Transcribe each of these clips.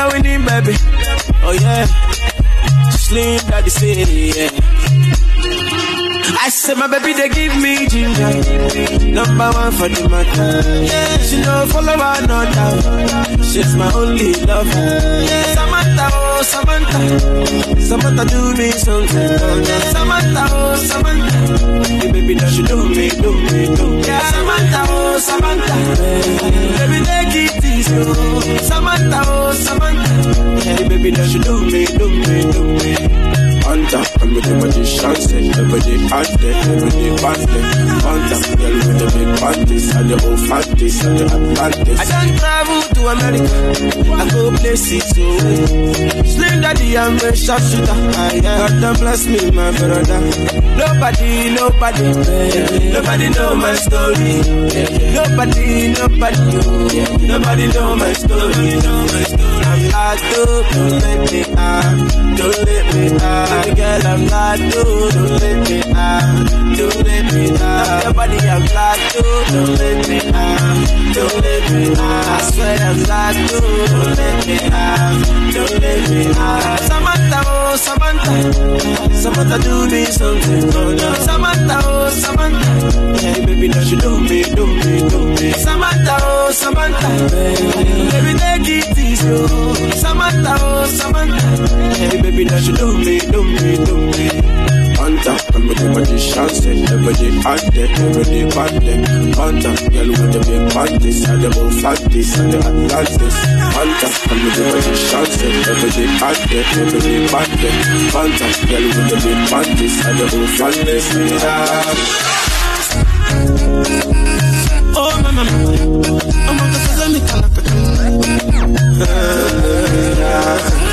going in, baby. Oh yeah. Slim daddy say, yeah. I said my baby they give me ginger Number one for the matter yeah. She no follow another She's my only lover yeah. Oh Samantha. Samantha do me something. Oh, Samantha, oh Samantha. The baby that she do me, do me, do me. Yeah. Samantha, oh Samantha. Baby take it easy oh. Samantha, oh Samantha. The baby that she do me, do me, do me Hunter, I'm with the magician set Everybody hot there, everybody bad there Hunter, girl with the big panties And the old fatties and the Atlantis I don't travel to America. I go places so Slim daddy, I'm a sharpshooter. God don't bless me, my brother. Nobody, nobody, nobody know my story. Nobody, nobody, oh. nobody know my story I'm not don't let me out, don't let me out Baby girl, I'm not you. Don't let me out. Don't let me out. Your body, I'm like you. Don't let me out. Don't let me out. I swear I'm like you. Don't let me out. Don't let me out. Samantha, oh Samantha, Samantha, do me something. Oh no, Samantha, oh Samantha. Hey baby, don't you do me, do me, do me. Samantha, oh Samantha, baby, take it easy. Oh. Samantha, oh Samantha. Hey baby, don't you do me, do me do me. Hunter, I'm with the magician set Every day hot there, every day bad there Hunter, girl with the big panties And the old fatties and the Atlantis Hunter, I'm with the magician set Every day hot there, every day bad there Hunter, girl with the big panties And the old fatties and the Oh, mama, I'm on the me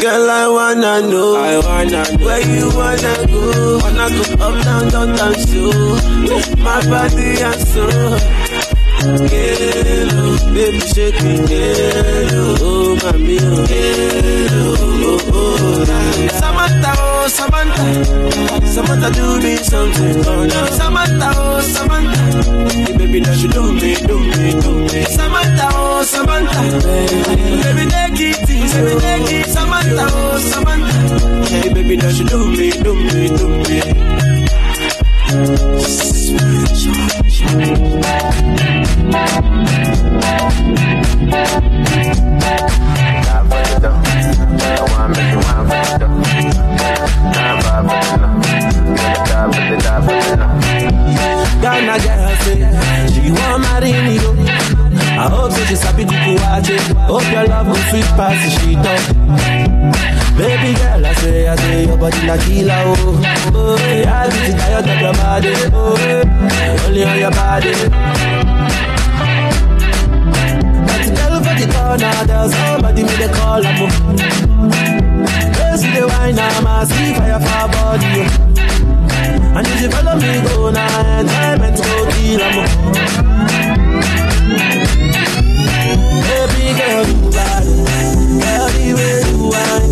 Girl, I wanna know, I wanna know where you wanna go. Wanna go up, down, down, down, so my body and soul. Baby, shake me, oh, mami, oh, oh, oh, oh, Samantha, oh, Samantha, Samantha, do me something, oh, oh Samantha, oh, Samantha, baby, that you do me, do me, do me, Samantha, oh, Samantha, baby, oh, that you do me, do me, do me. Ghana girl she want. Oh. I hope she. Hope your love will sweet past sheet up. Baby girl, I say, I say your body like killer oh. Oh, yeah, I get tired of your body. Oh, only on your body the corner, there's somebody me they call up. Oh. They see the wine, I'm a see fire for body. Oh. And if you follow me, go now, enjoyment go kill them. Baby girl, you bad, girl, the way you wine,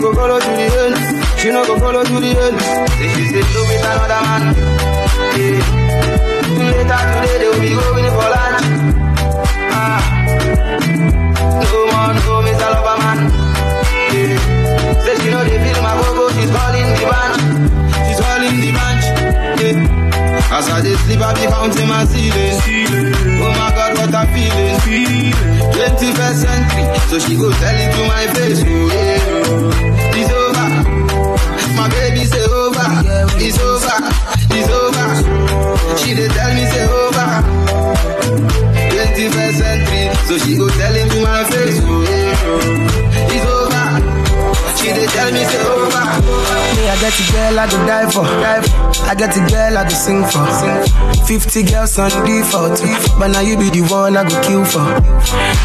no go follow to the end. She no go follow to the end. Say she say to with another man. Yeah. Later today they will be going for lunch. Ah. No more, no, Mr. Lover man. Yeah. Say she know they feel my go she's calling the bunch. She's calling the bunch. Yeah. As I just sleep, I be counting my ceiling. Oh my God, what I'm feeling first century, so she go tell it to my face. Oh, yeah. It's over, my baby say over. It's over, it's over. She dey tell me say over. 21st century, so she go tell it to my face. Oh, yeah did tell me say oh, over. Me, I get a girl I go die for. I get a girl I go sing for. 50 girls on default. But now you be the one I go kill for.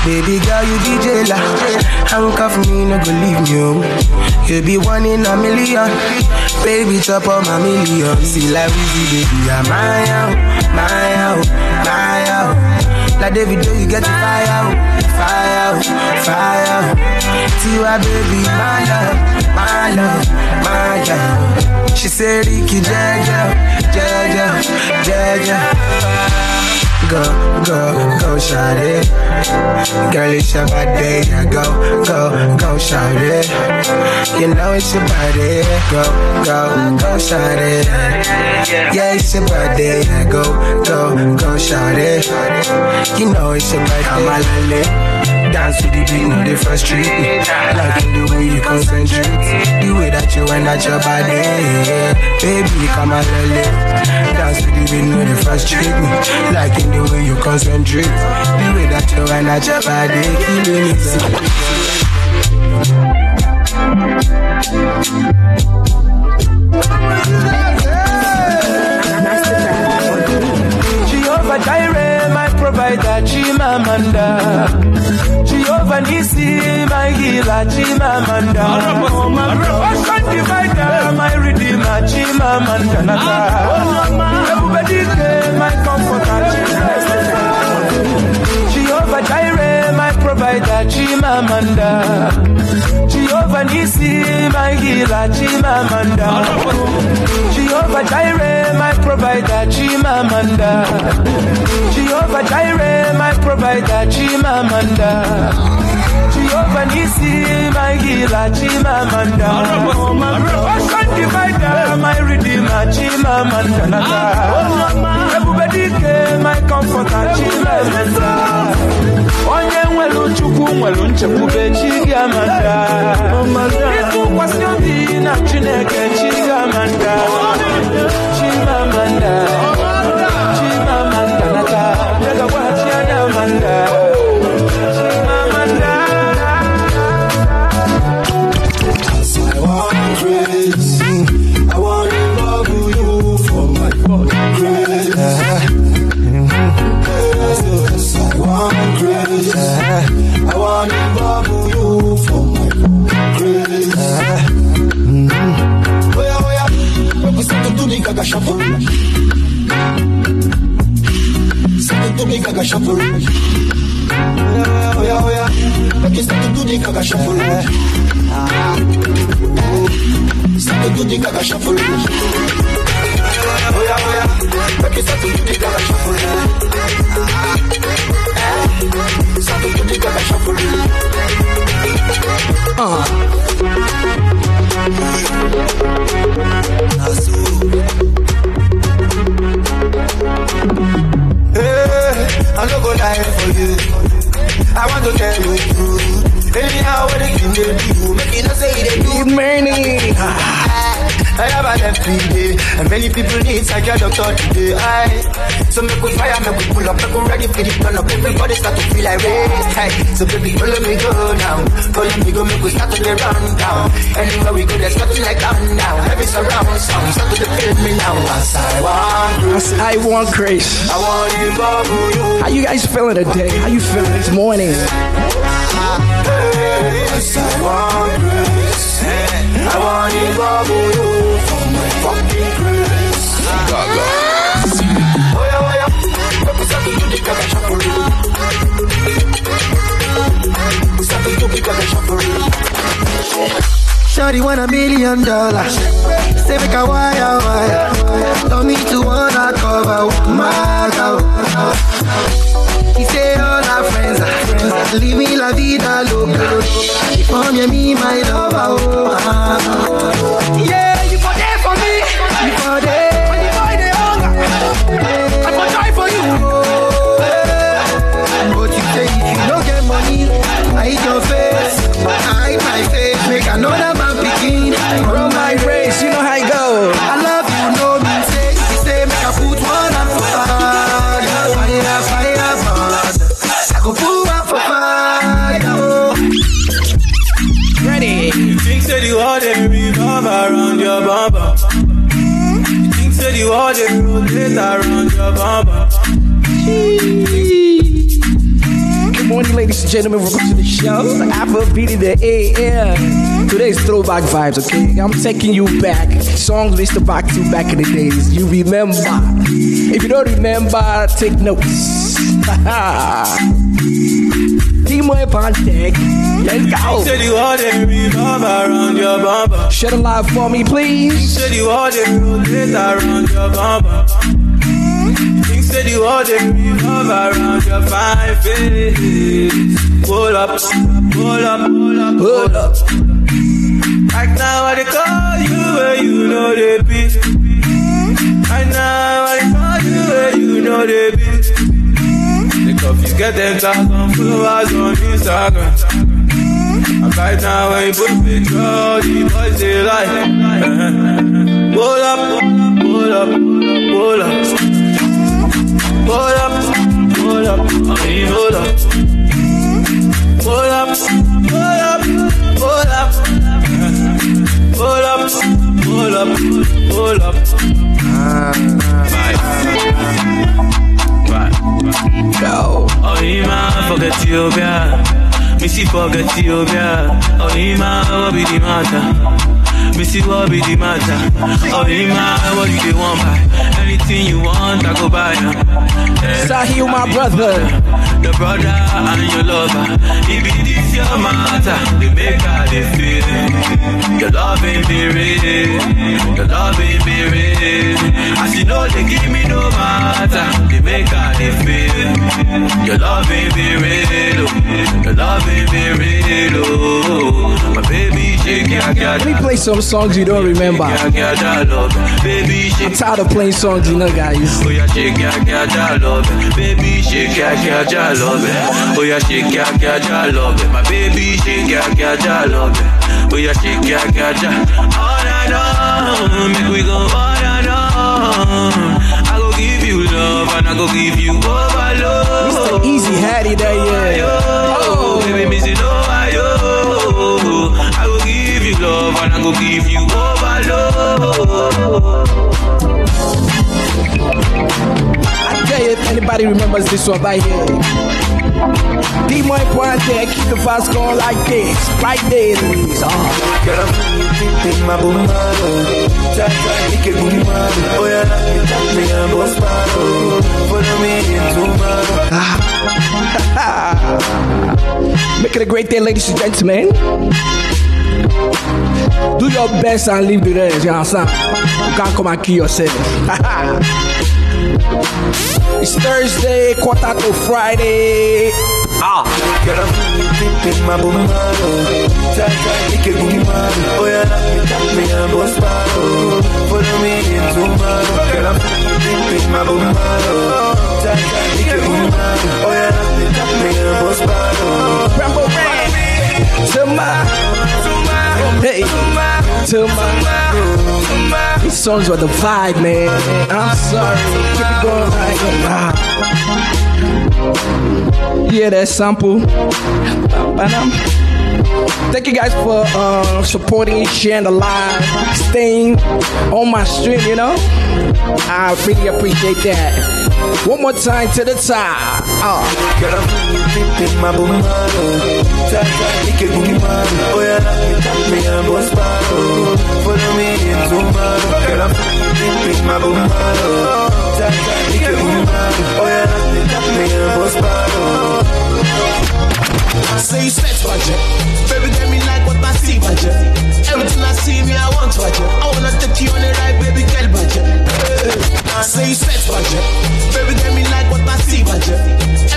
Baby girl, you be jailer. Handcuff me, no go leave me home. You be one in a million. Baby, chop on my million. See like Weezy, baby, I'm my out, my out, my out. Like David, do you get the fire out, fire fire. Tiwa, baby, my love, my love, my love. She said, Ricky, Jaja, Jaja, Jaja. Go, go, go, shout it. Girl, it's your body. Go, go, go, shout it. You know it's your body. Go, go, go, shout it. Yeah, it's your body. Go, go, go, shout it. You know it's your body. I'm a lily. Dance to the beat, no they frustrate me. Like in the way you concentrate, the way that you wind at your body. Baby, come on, lily. Dance to the beat, no they frustrate me. Like in the way you concentrate, the way that you wind at your body, killing me. Jehovah Jireh, my provider, Chimamanda. Jehovah Nissi, oh, my healer, Chimamanda. Ocean divider, my redeemer, Chimamanda. Everybody, my comforter, Chimamanda. Jehovah Jireh, my provider, Chimamanda. Jehovah Nissi, my healer, Chimamanda. Jehovah Jireh, provider, Chimamanda. Jehovah Jireh, my provider, Chimamanda. Jehovah Nissi, my healer, Chimamanda. Ocean divider, my redeemer, Chimamanda. Everybody, my comforter, Chimamanda. Onye nwere Chukwu nwere nchekwube chi ga-amanda ịtụkwasị obi na Chineke chi ga-amanda Chimamanda Chimamanda Shuffle. Oh yeah, oh yeah. Represent to do the Gaga Shuffle. Ah. Start to do the gaga shuffle. Oh yeah, oh yeah. Make it start to do the gaga shuffle. Eh, Start to do the gaga shuffle. Hey, I'm not gonna lie for you. I want to tell you the truth. Anyhow, what they can do, make it not say they do. Many. I have an every day, and many people need psychiatric doctor today. I so make we fire, make we pull up, make we ready for the turn up. Everybody start to feel like race. Hey, so baby, follow me go now, follow me go, make we start to get run down. Anywhere we go, there's nothing like down now. Heavy surround sound, start to feel me now. As I want grace, I want grace. I want you, you. How you guys feeling today? How you feeling this morning? As I want grace, I want you, Shorty want a million dollars. Say make a wire wire. Don't need to wanna cover my girl. He say all our friends are friends. Leave me la vida loca. If I'm me, my lover. Oh, ah. Yeah, and gentlemen. Welcome to the show. Afrobeat in the AM. Today's throwback vibes, okay? I'm taking you back. Songs we used to back to back in the days. You remember. If you don't remember, take notes. Demo Pontek. Let's go. The world they revolve around your bumper. Shut a live for me, please. World they rotate around your bumper. Say the world they revolve around your fine face. Pull up, pull up, pull up, pull up. Right now I they call you where you know they be. Right now I they call you where you know they be. Because you get them thousand followers on Instagram. And right now when you put picture, the boys they like. Pull up, pull up, pull up. Pull up, pull up, hold up, I mean hold up. Pull up, pull up, pull up. Pull up, pull up, pull up. Right. Right. Go. Oh, Ima, forget Ethiopia. Missy, forget Ethiopia. Oh, Ima, what be the matter? Missy, what be the matter? Oh, what you want buy? Anything you want, I go buy now. Yeah. Sahil, my brother. The brother and your lover. If it is your matter, they make how they feel. Your love ain't be real. Your love ain't be real. As you know, they give me no matter. They make how they feel. Your love ain't be real. oh. Your love ain't be real. Oh. My baby, shake ya, Let me play some songs you don't remember. I'm tired of playing songs, you know, guys. It. It. It. It. All all. Mr. Easy had it that yeah. Oh, baby, me say love and I go give you overload. I tell you, if anybody remembers this one right here. D-Moy Pointe, keep the vibes going like this. Right there, Louise. Oh. Girl, I'm in my boom Try, try, make it boom Oh yeah, you tap me and boss bottle Follow me into my Make it a great day, ladies and gentlemen. Do your best and leave the rest, you understand? You can't come and kill yourself. it's Thursday, quarter to Friday. Ah. Hey. To my. These songs were the vibe, man. I'm sorry. Keep it going like ah. Yeah, that sample. Ba-dum. Thank you guys for uh, supporting, sharing the live, staying on my stream, you know? I really appreciate that. One more time to the top. Oh. Say you set budget. Baby, get me like what I see budget. Everything I see me, I want budget. I wanna take you on the ride, baby, girl budget. Hey. Say you set budget. Baby, get me like what I see budget.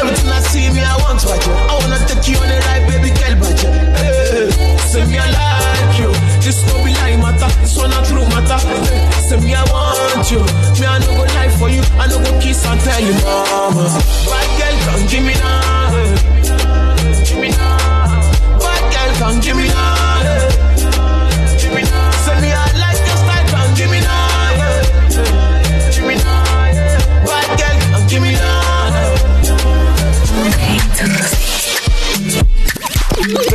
Everything I see me, I want budget. I wanna take you on the ride, baby, girl budget. Say me, I like you. This no be lie matter. This one a true matter. Say me, I want you. Me, I no go lie for you. I no go kiss and tell you, mama. Bad girl, come give me now. Come give me now. Give me I like your style, come give me now. Give me now.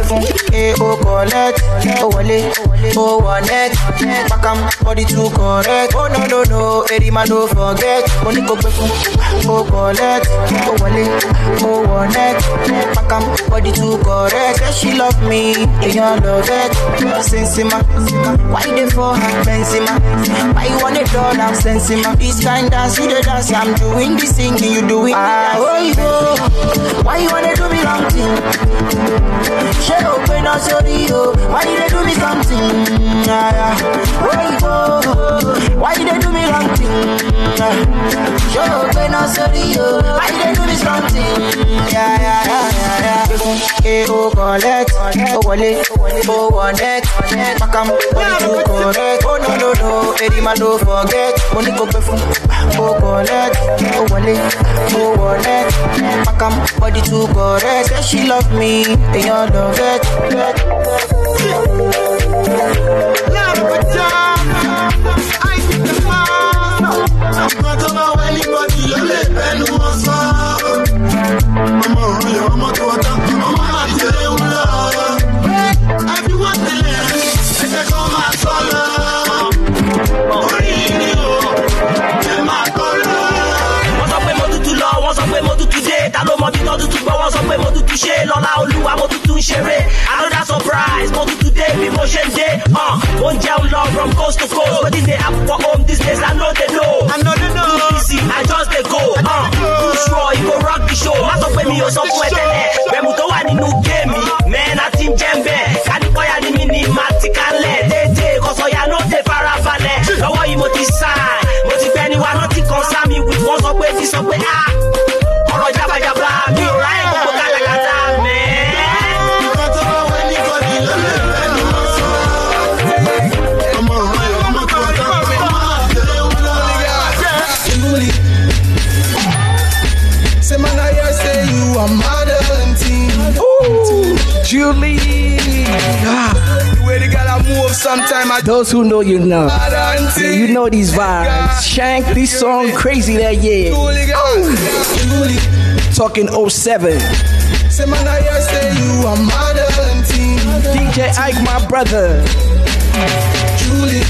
Eh, oh, collect, oh, wale, oh one neck, back am body too correct. Oh no no no, Eddie man don't forget. Money go back oh collect, oh wale, oh one neck, back am body too correct. Say she love me, you love it. Sensima, why they for her Benzema? Why you want it all I'm Sensima? This kind dance, you the dance, I'm doing this singing, you doing ah, oh you go. Why you wanna do me wrong thing? She open up sorry yo. Why you they do me something? Yeah. Oh. Why you they do me wrong thing? She open up sorry yo. Why you they do me something? Yeah, yeah, yeah, yeah, yeah. Eh, oh collect, oh wale, oh one neck, back am, body too correct. Oh no no no, Eddie man don't forget. Money go for, oh collect, oh wale, oh one neck, back am, body too correct. Say she love me, and you love it. Those who know, you know. Yeah, you know these vibes. Shank, this song crazy that year. Talking 07. Say man, I hear say you are modern teen. DJ Ike, my brother. Julie.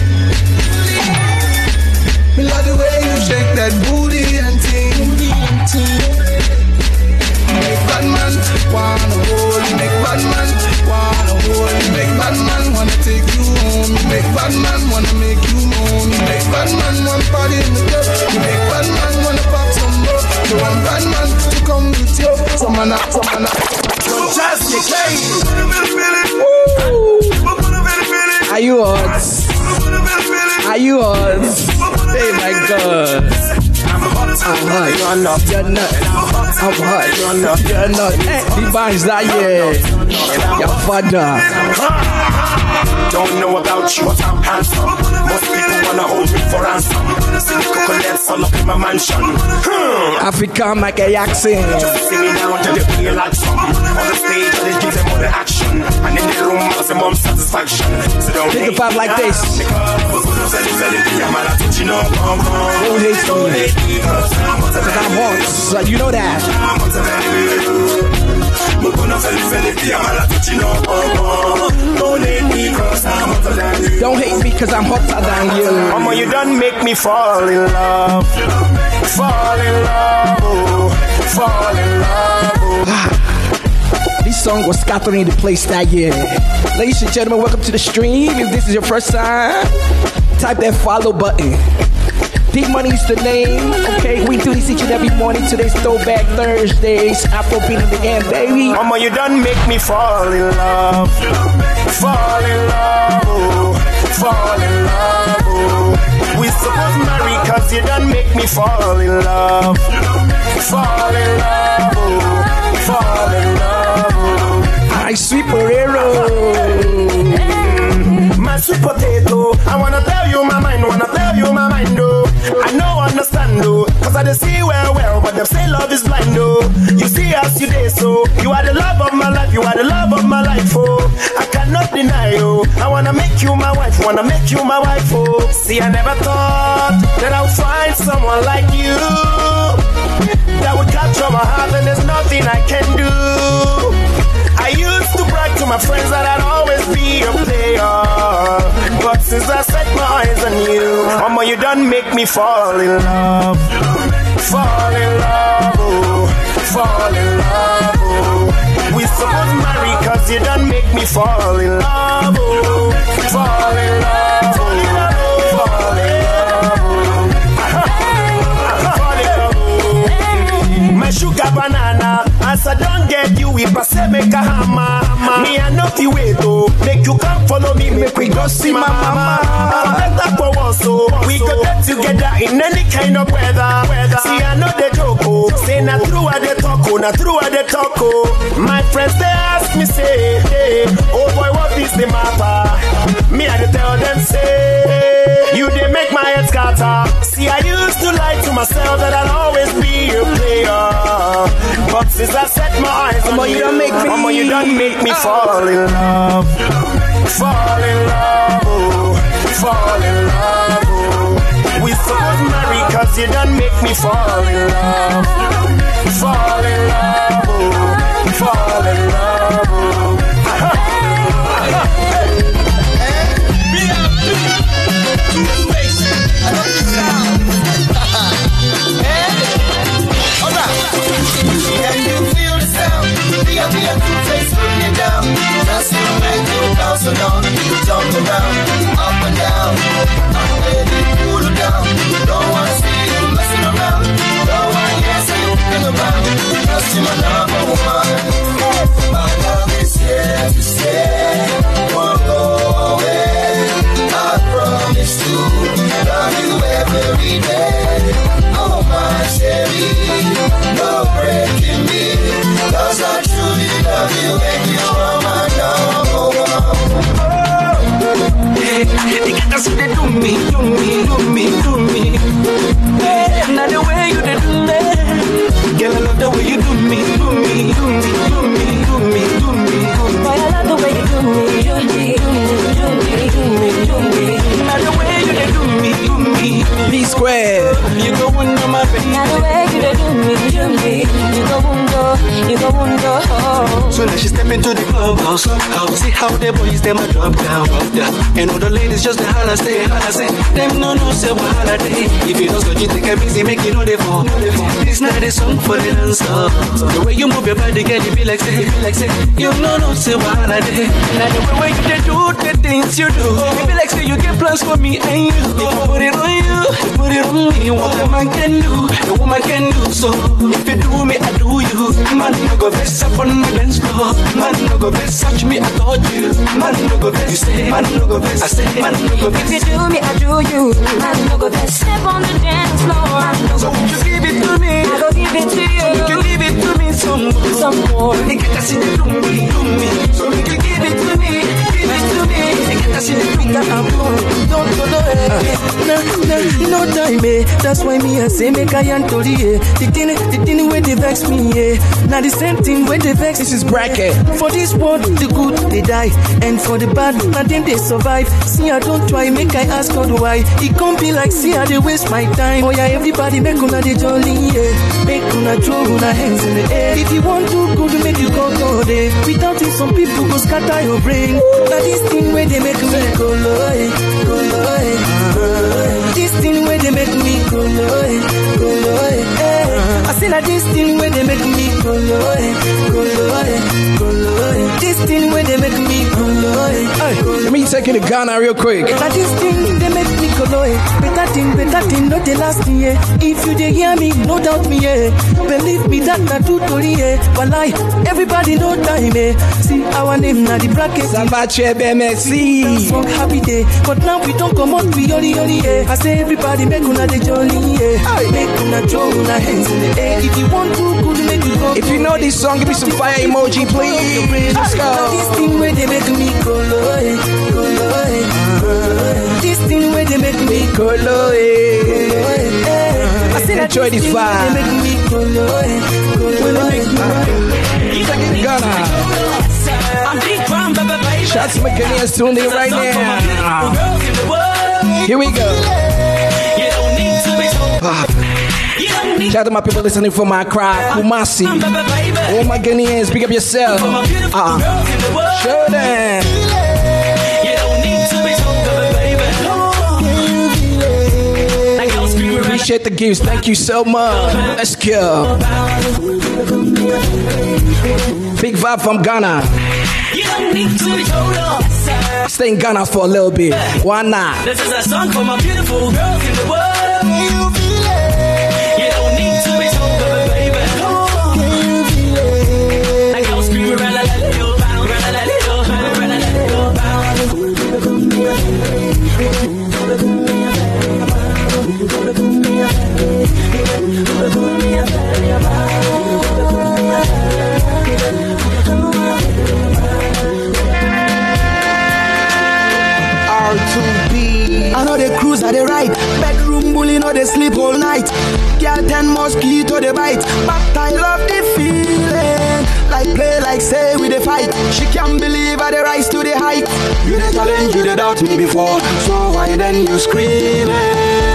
Me love the way you shake that booty and ting. Make bad man wanna hold. Make bad man wanna Make bad man wanna take you home. Make bad man wanna make you moan. Make bad man wanna party in the club. Make bad man wanna pop some more. You want bad man to come with you? Some man up, some man up. Are you hot? Are you hot? Hey my god. I'm hot. You're not. You're not. You're not. You're not. Band's that yeah. Your father. Don't know about you, I'm handsome. Most people wanna hold me for ransom. The coconuts all up in my mansion. Hmm. African Michael Jackson. See me down to the feel like some. On the stage, I just give them all the action. And in the room, mom satisfaction. So don't Take a hate vibe like this. I'm selling, selling, I'm not touching no come on. Don't hate me. hate me, 'cause I'm not Cause I'm hot. You know that. Don't hate me 'cause I'm hotter than you. Don't me cause I'm hotter than you. Mama, you done make me fall in love. Fall in love, oh. Fall in love, oh. This song was scattering the place that year. Ladies and gentlemen, welcome to the stream. If this is your first time, type that follow button. Big Money is the name. Okay, we do this each and every morning. Today's Throwback Thursdays. Afro beat in the end, baby. Mama, you done make me fall in love. Fall in love, oh. Fall in love, oh. We supposed marry cause you done make me fall in love. Fall in love, oh. Fall in love, oh. I sweet Porero. My sweet potato, I wanna tell you my mind, wanna tell you my mind, oh. I know understand, oh, cause I don't see well, well, but them say love is blind, oh. You see us today, so you are the love of my life, you are the love of my life, oh. I cannot deny, oh. I wanna make you my wife, wanna make you my wife, oh. See, I never thought that I'll find someone like you that would capture my heart, and there's nothing I can do. I used to brag to my friends that I'd always be a player. But since I set my eyes on you, mama, you done make me fall in love. Fall in love, oh, fall in love, oh. We supposed marry cause you done make me fall in love, oh, fall in love, oh, fall in love, oh. Fall in love, oh. My sugar banana, as I don't get you, if I say make a hammer, me I know fi wait oh, make you come follow me, make we go see my mama. I'm better for so we could get together in any kind of weather. See I know the joke, oh, say na true at the talk, oh, na true at the talk, oh. My friends they ask me say, hey, oh boy, what is the matter? Me I tell them say, you they make my head scatter. See I used to lie to myself that I'll but since I set my eyes on Mama, you done make me- Mama, you done make me oh. fall in love, fall in love, oh, fall in love, oh. We supposed marry cause you done make me fall in love, fall in love, oh, fall in love, Make you bounce along, you jump around, up and down. I'm ready to cool down. Don't wanna see you messing around. Don't wanna hear say you feel around. Just my number one. My love is here to stay. One. You got to see they do me, do me, do me, do me. Hey, now the way you did do me. Girl, I love the way you do me, do me, do me, do me, do me, do me, me. Boy, I love the way you me, do me, do me, do me, do me, do me, me, do me. P square, you go under my baby. Now the way you do me, do me, you go wundo, you go wundo. So now she step into the clubhouse. House. See how the boys them a drop down, drop down. And all the ladies just the holla stay, holla say. Them no no say what holiday. If you don't go, you take a busy, make you know they fall. This not a song for the dancer. The way you move your body, girl, you be like say, be like say. You no no say what holiday. Now the way you do the things you do, you be like say you get plans for me and you. Put it on you, put it on me. What a man can do, a woman can do. So if you do me, I do you. Man no go vex up on my dance floor. Man no go vex, touch me, I told you. Man no go vex, you say. Man no go vex, I say. Man no go If you do me, I do you. I no go best step on the dance floor. No So would you give it to me? I go give it to you you. give it to me some more? Some more. You to see the me, do me. So you give it to me? Give it to me. You get to see the do me. I'm born. Don't go no no, no, no time, eh. That's why me I say make I and Tori, eh. The thing, the thing where they vex me, eh. Now the same thing where they vex. This is bracket. For this world, the good they die, and for the bad, now them they survive. See I don't try, make I ask God why. It can't be like see I they waste my time. Oh yeah, everybody make una the jolly, yeah. Make una throw una hands in the air. If you want to good, make you go go there. Without it, some people go scatter your brain. Now this thing where they make me. This thing where they make me go low, eh. I say that this thing where they make me go low, eh, go low, eh, go low, eh. This thing where they make me go low, eh, low, Let me take you to Ghana real quick. Now this thing they make me go low, eh. Better thing, better thing, not the last thing, yeah. If you dey hear me, no doubt me, yeah. Believe me that na true story, yeah. Walai, everybody know time, eh. See our name na the bracket. Sabache BMSC. Smoke happy day, but now we don't come out, we yoli yoli, yeah. I say everybody make una the jolly, yeah. Make una throw una hands in the air. If you want to, If you know this song, give me some fire emoji, please. Let's Now this go. thing where they make me go low, go low, go low. This thing where they make me go eh. I that Enjoy this vibe. They make me go low, go low. Take it to Ghana. Shots McKinney tuned in right now. Here we go. Shout out to my people listening for my cry. Kumasi. All my Ghanaians, pick up yourself. Uh, show them. You don't need to be told, baby. Like I was screaming right Appreciate the gifts. Thank you so much. Let's go. Big vibe from Ghana. You don't need to be told off. Stay in Ghana for a little bit. Why not? This is a song for my beautiful girls in the world. They cruise, I they ride. Bedroom bully, know they sleep all night. Girl, ten mosquito they bite. But I love the feeling. Like play, like say we the fight. She can't believe I they rise to the height. You the challenge, you the doubt me before. So why then you screaming?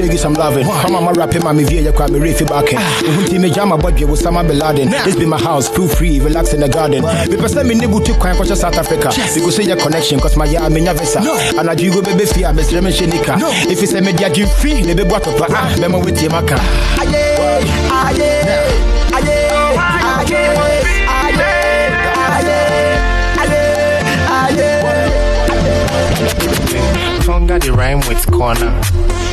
shake you some loving. Come on, my rapping, mommy, via your crab, reef back. Uhunti me jama bodje with Sama Bin Laden. This be my house, feel free, relax in the garden. Me person me nibu to crime culture South Africa. You Because say your connection, cause my yard, me na visa. And I do go baby fear, Miss Remy Shenika. If it's a media, give free, they be what up, ah, memo with Yamaka. Aye, aye, aye, aye, aye. Tonga the rhyme with corner.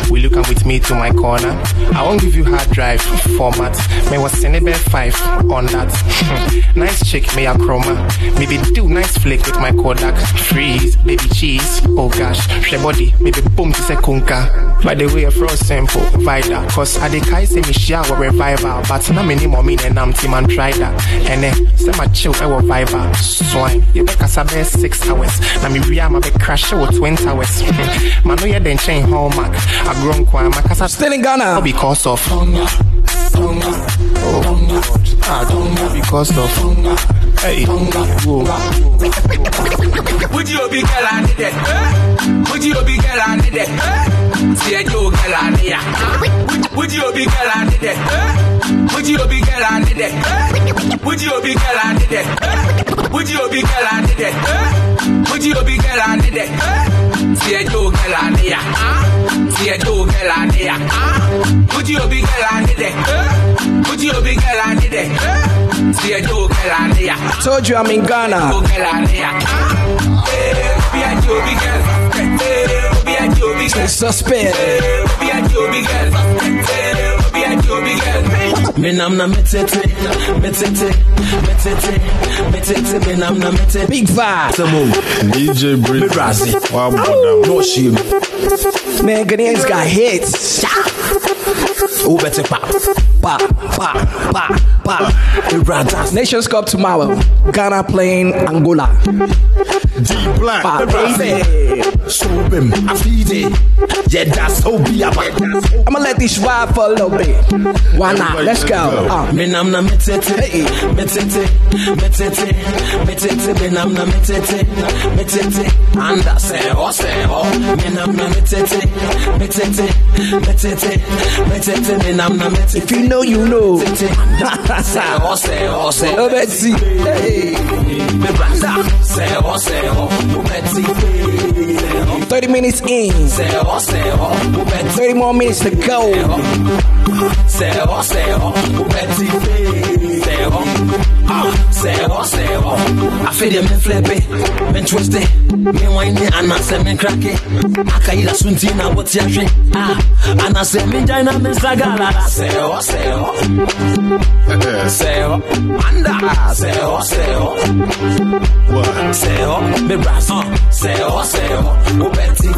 We look with me to my corner. I won't give you hard drive format. May was Senebe 5 on that. nice chick, may a chroma. Maybe do nice flick with my Kodak. Freeze, baby cheese. Oh gosh, she body, maybe boom to sekunka. By the way, a frost simple, vida. Cause I de kai say me shower revival. But na many more mean and I'm team and try that. And then, say my chill, I will viber. Swine, you make us a best six hours. Na me ria ma be crash with 20 hours. Man, no, you then chain hallmark. I grown kwa my casa Still in Ghana. because of. Oh, ah, don't because of. Hey, whoa. Would you be girl I need it? Eh? Would you be girl I need it? see you girl and here. Would you be girl and there? Would you be girl and there? Would you be girl and there? Would you be girl and there? Would you be girl and there? See a girl and here. See a girl and here. Would you be girl and there? Would you be girl and there? See a girl and here. Told you I'm in Ghana. Girl. Suspect. Big vibe. DJ no shame. Man, Ghanaians got hits. Better pop? pa, pa, pa, pa. Rata. Nations Cup tomorrow. Ghana playing Angola. D Black. Pa, Sobim, Afide. Yeah, that's so be I'ma let this ride for a little bit. Why not? Let's go. Uh. Menam na metete, metete, metete, metete. Menam na metete, metete. And I say, oh say, oh. Menam na metete, metete, metete, metete. Menam na metete. If you know know you know. Sẹ̀wọ́ sẹ̀wọ́ sẹ̀wọ́. Ó ti. Sẹ̀wọ́ sẹ̀wọ́ ó bẹ ti. Thirty minutes in. Sẹ̀wọ́ sẹ̀wọ́ ó bẹ ti. Thirty more minutes to go. Sẹ̀wọ́ sẹ̀wọ́ ó bẹ ti. zero. Ah, zero, zero. I feel them men flippy, men twisty, men whiny, and I say men cracky. I can't eat a sunti now what's your tree? Ah, and I say men dine men sagala. Zero, zero. Zero, anda. Zero, zero. What? Zero, me brass. Uh, zero, zero. Oh, Betty.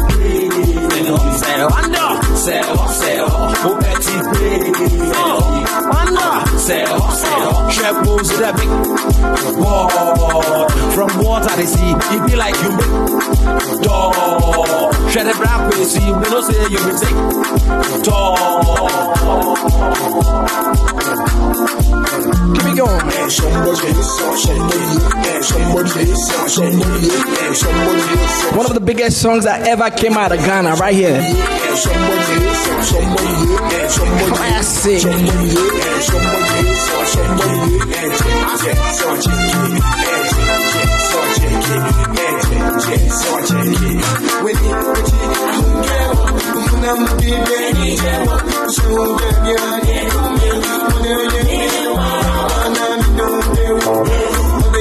Zero, anda. Zero, zero. Oh, it? Zero. Cero Triple seven Whoa From water they see It be like you Door Shut the black way, see, we don't say you will take. Talk. Keep it going. One of the biggest songs that ever came out of Ghana, right here. Classic.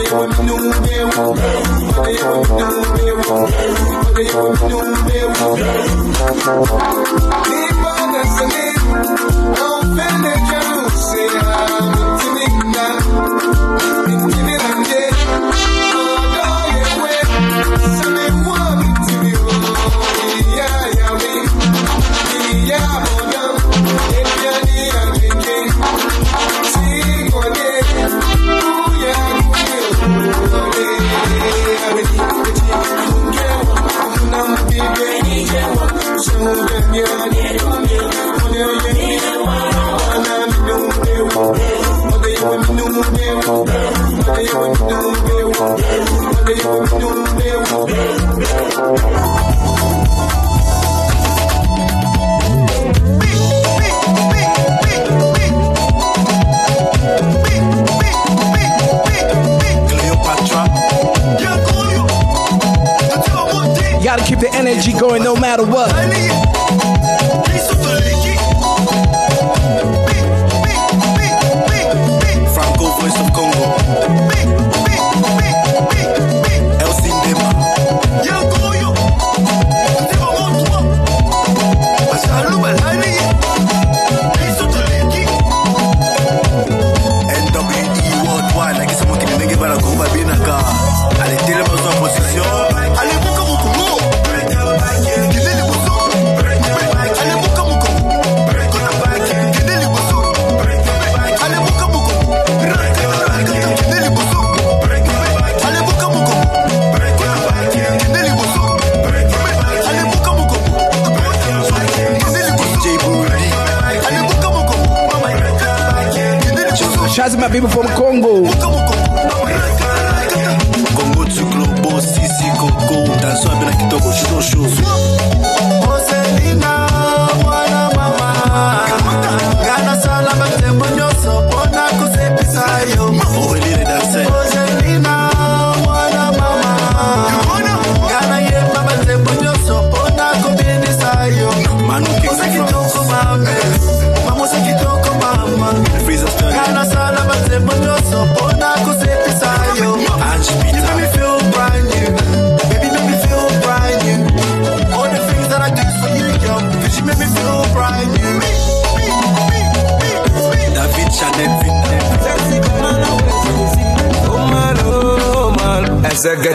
Somebody else, somebody gotta keep the energy going no matter what. Bozo. Shouts to my people from Congo. Congo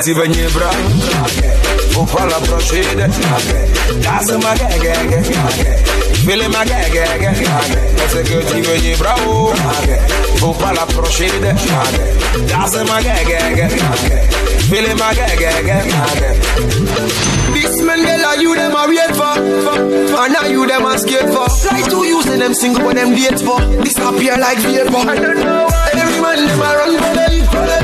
Executive Nibra Upala procede Casa magagag Fili magagag Executive Nibra Upala procede Casa magagag Fili magagag This man, girl, are you them a wait for? for? And are you them a scared for? Like two using them single when them date for. Disappear like vapor. I don't know why. Every man them a run for life,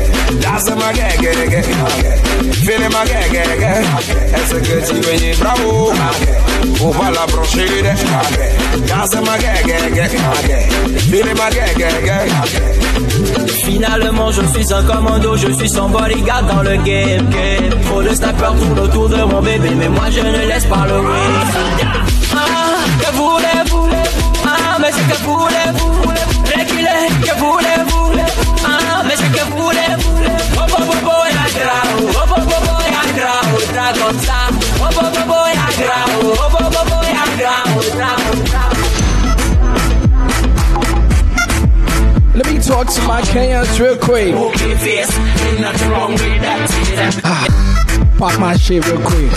Jazz ma gege, fini ma gege. Est-ce que tu veux dire bravo? On va la brancher de Jazz ma gege, fini ma gege. Finalement, je suis un commando, je suis son bodyguard dans le game. game. Trop de snipers tournent autour de mon bébé, mais moi je ne laisse pas le win. My Kenyans real quick. Okay, face, ain't nothing wrong with that. Ah, pop my shit real quick.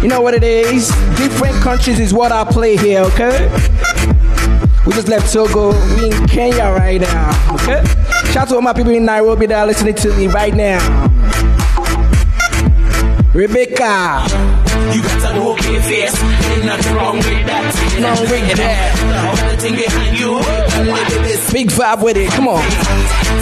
You know what it is? Different countries is what I play here, okay? We just left Togo. We in Kenya right now, okay? Shout out to all my people in Nairobi that are listening to me right now. Rebecca. You got an okay face, ain't nothing wrong with that. No with that. The only thing behind you, a little bit Big vibe with it. Come on.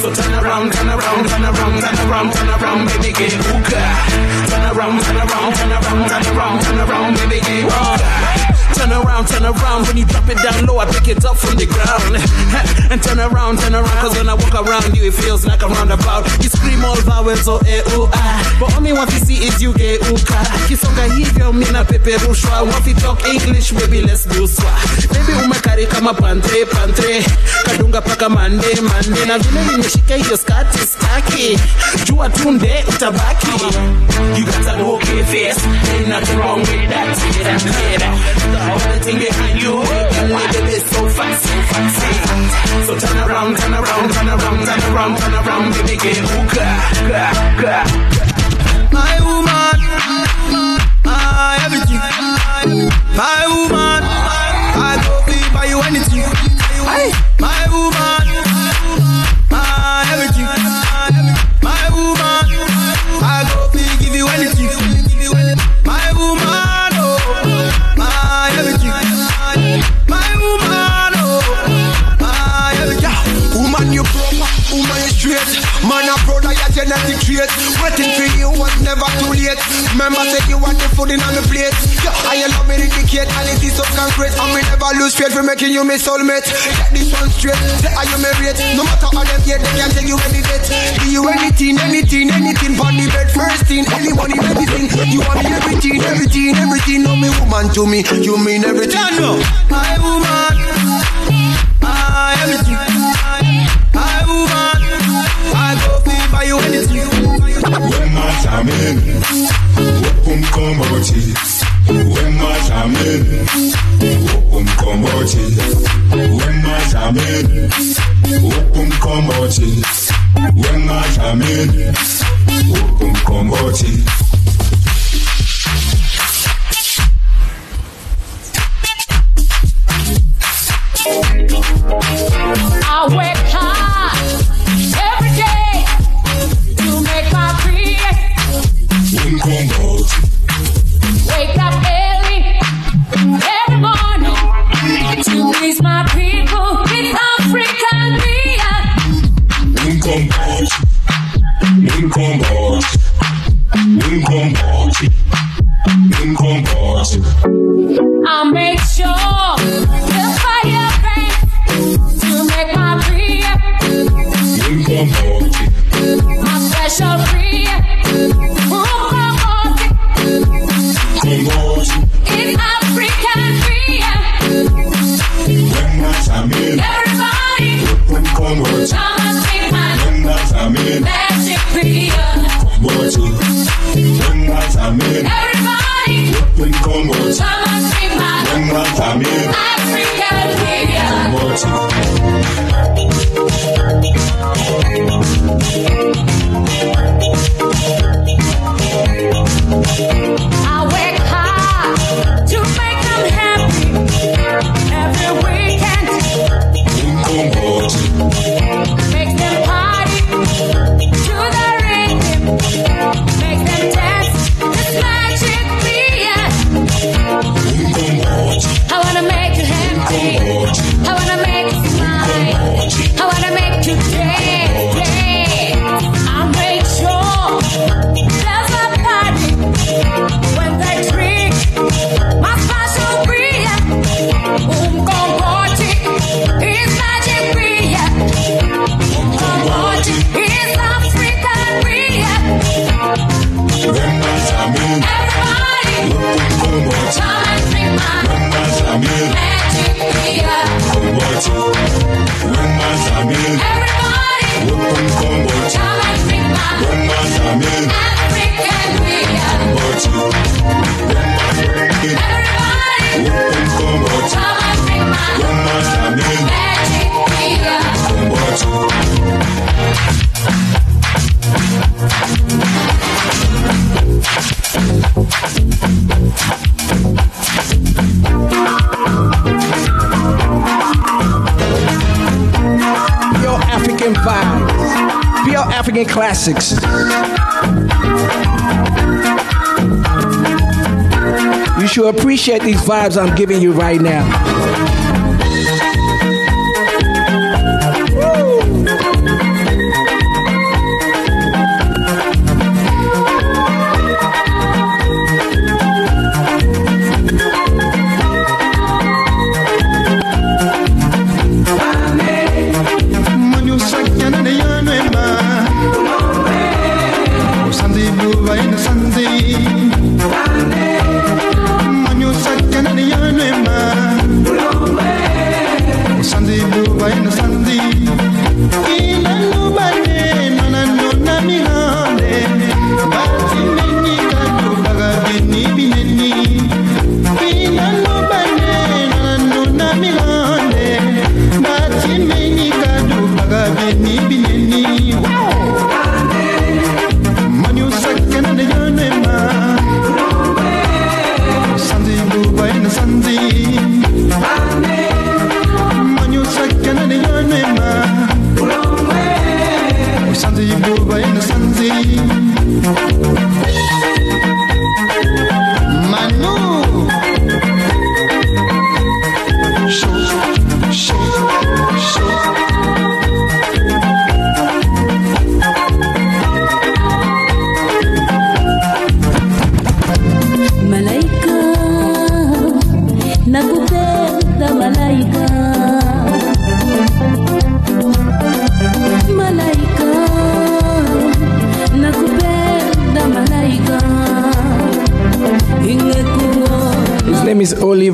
So turn around, turn around, turn around, turn around, turn around, baby, get hookah. Turn around, turn around, turn around, turn around, turn around, baby, get hookah. Turn around, turn around. When you drop it down low, I pick it up from the ground. and turn around, turn around. Cause when I walk around you, it feels like a roundabout. You scream all vowels, oh, eh, oh, ah. But only one you see is you get uka. Kisonga hivyo, mina peperushwa. One you talk English, maybe let's do swa. Baby, umekari kama pantre, pantre. Kadunga paka mande, mande. Na vile nimeshika hiyo skati, staki. Jua tunde, utabaki. You got an okay face. Ain't nothing wrong with that. Yeah, yeah, yeah. The only thing behind you, you little bit so fast, so fast, so turn around, turn around, turn around, turn around, turn around, baby, get hookah. My woman, my everything. My woman, I go be buy you anything. My woman, genetic trait. Waiting for you was never too late. Remember, say you want the food in on the plate. Yeah, I love me indicate, and it is so concrete. And we never lose faith for making you my soulmate. Get this one straight. Say, are you married? No matter how them hate, they can tell you any date. Do you anything, anything, anything for the bed? First thing, any money, everything. You want me everything, everything, everything. No, me woman to me, you mean everything. My woman, my everything. Be buy you anything. Wema jameni, umkombothi. Wema jameni, umkombothi. Wema jameni, umkombothi. Wema jameni, umkombothi. I work appreciate these vibes I'm giving you right now.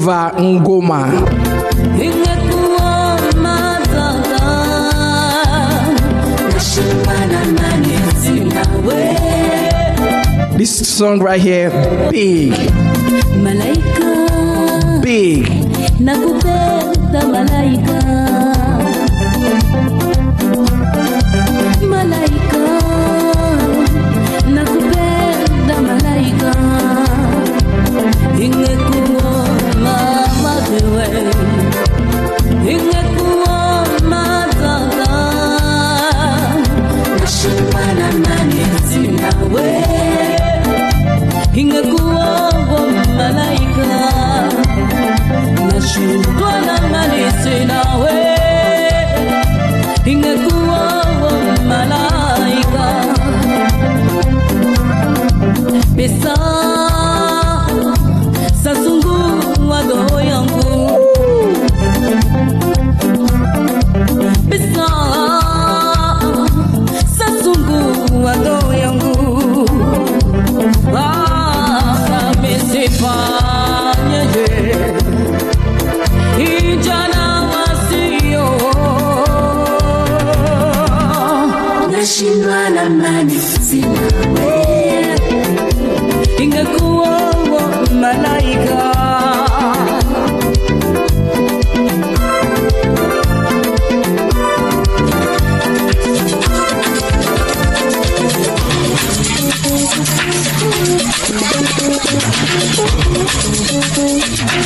Is Ngoma. ingekuwa matata. Nashindana nani sinawe. This song right here, big, Malaika, big. nakupenda. Malaika,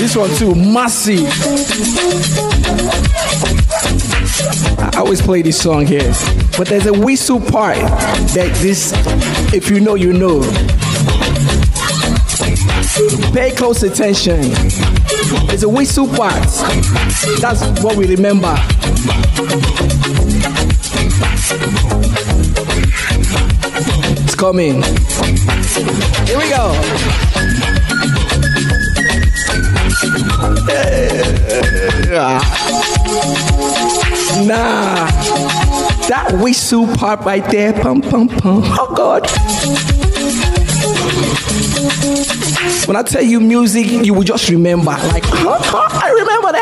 This one too, massive. I always play this song here, but there's a whistle part that this, if you know, you know. Pay close attention. There's a whistle part. That's what we remember. It's coming. Here we go. Nah, that whistle part right there, pum pum pum. Oh God. When I tell you music, you will just remember. Like, huh, huh, I remember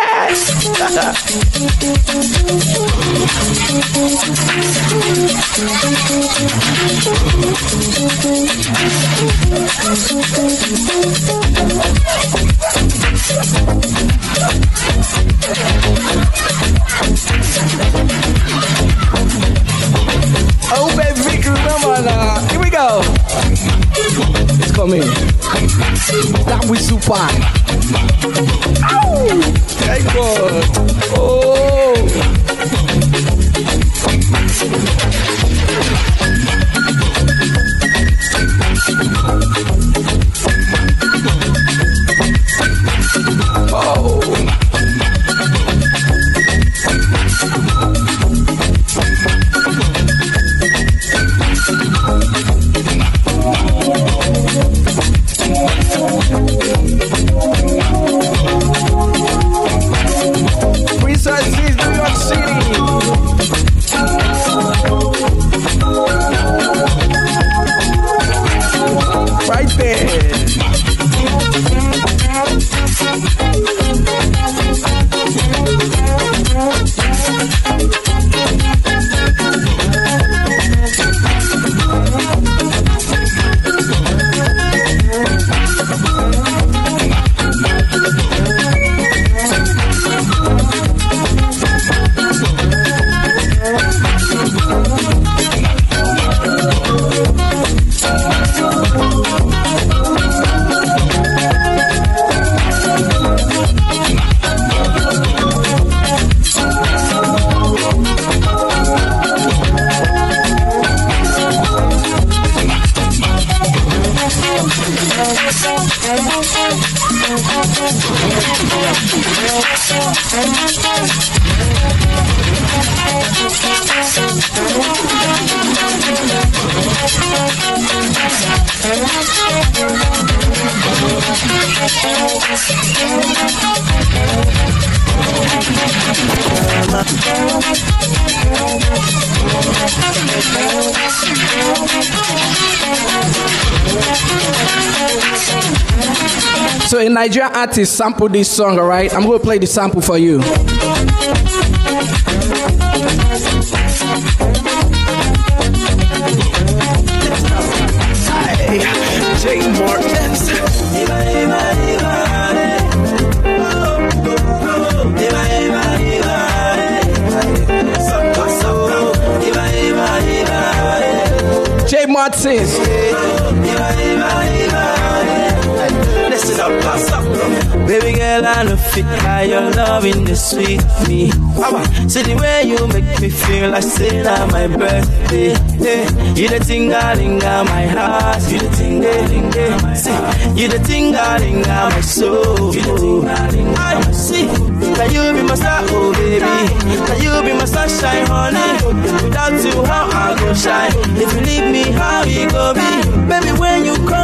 Oh, baby, come on. Here we go. It's coming. That super. Oh, thank God. Oh. Artist sampled this song, all right? I'm gonna play the sample for you. Jay Martins. Girl, I know fit how your loving the sweet me. See the way you make me feel, I say now my birthday. Yeah. You the thing, darling, my heart. You the thing, darling, See, you the thing, darling, my soul. You the thing, darling, I see. Can you be my star, oh baby? Can you be my sunshine, honey? Without you, how I go shine? If you leave me, how you go be? Baby, when you call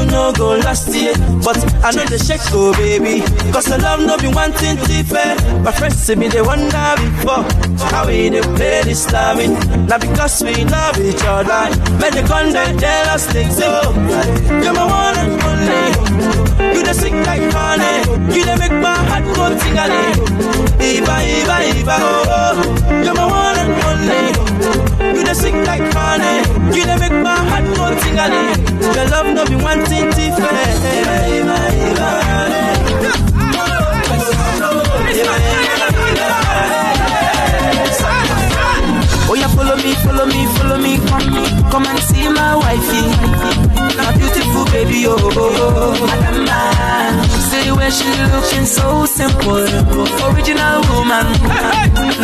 no go last year. But I know the shake go baby. Cause the love no be one thing fair My friends say me they wonder before How we they play this loving. Now because we love each other When they come they tell us things oh, so You're my one and only. You the sick like honey. You the make my heart go tingling Eva, Eva, Eva, oh, oh. You're my one only You like honey You the make my heart go tingling Your love no be one thing Eva Oh yeah, follow me, follow me, follow me, come, come and see my wifey. My beautiful baby, oh, oh, oh, oh. See the way she looking so simple, original woman,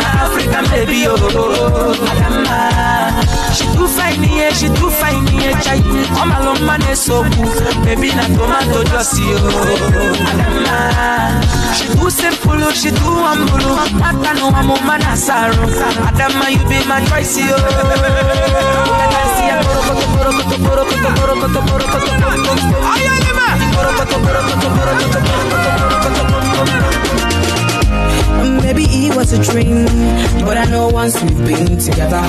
na African baby, oh. Adama. She too fine, yeah, she too fine, yeah, chai. All my long man is so cool, baby, na tomato juicy, oh. Adama. She too simple, she too humble, oh. Mata no amo manasaro. Adama, you be my choice, oh. Maybe it was a dream, but I know once we've been together,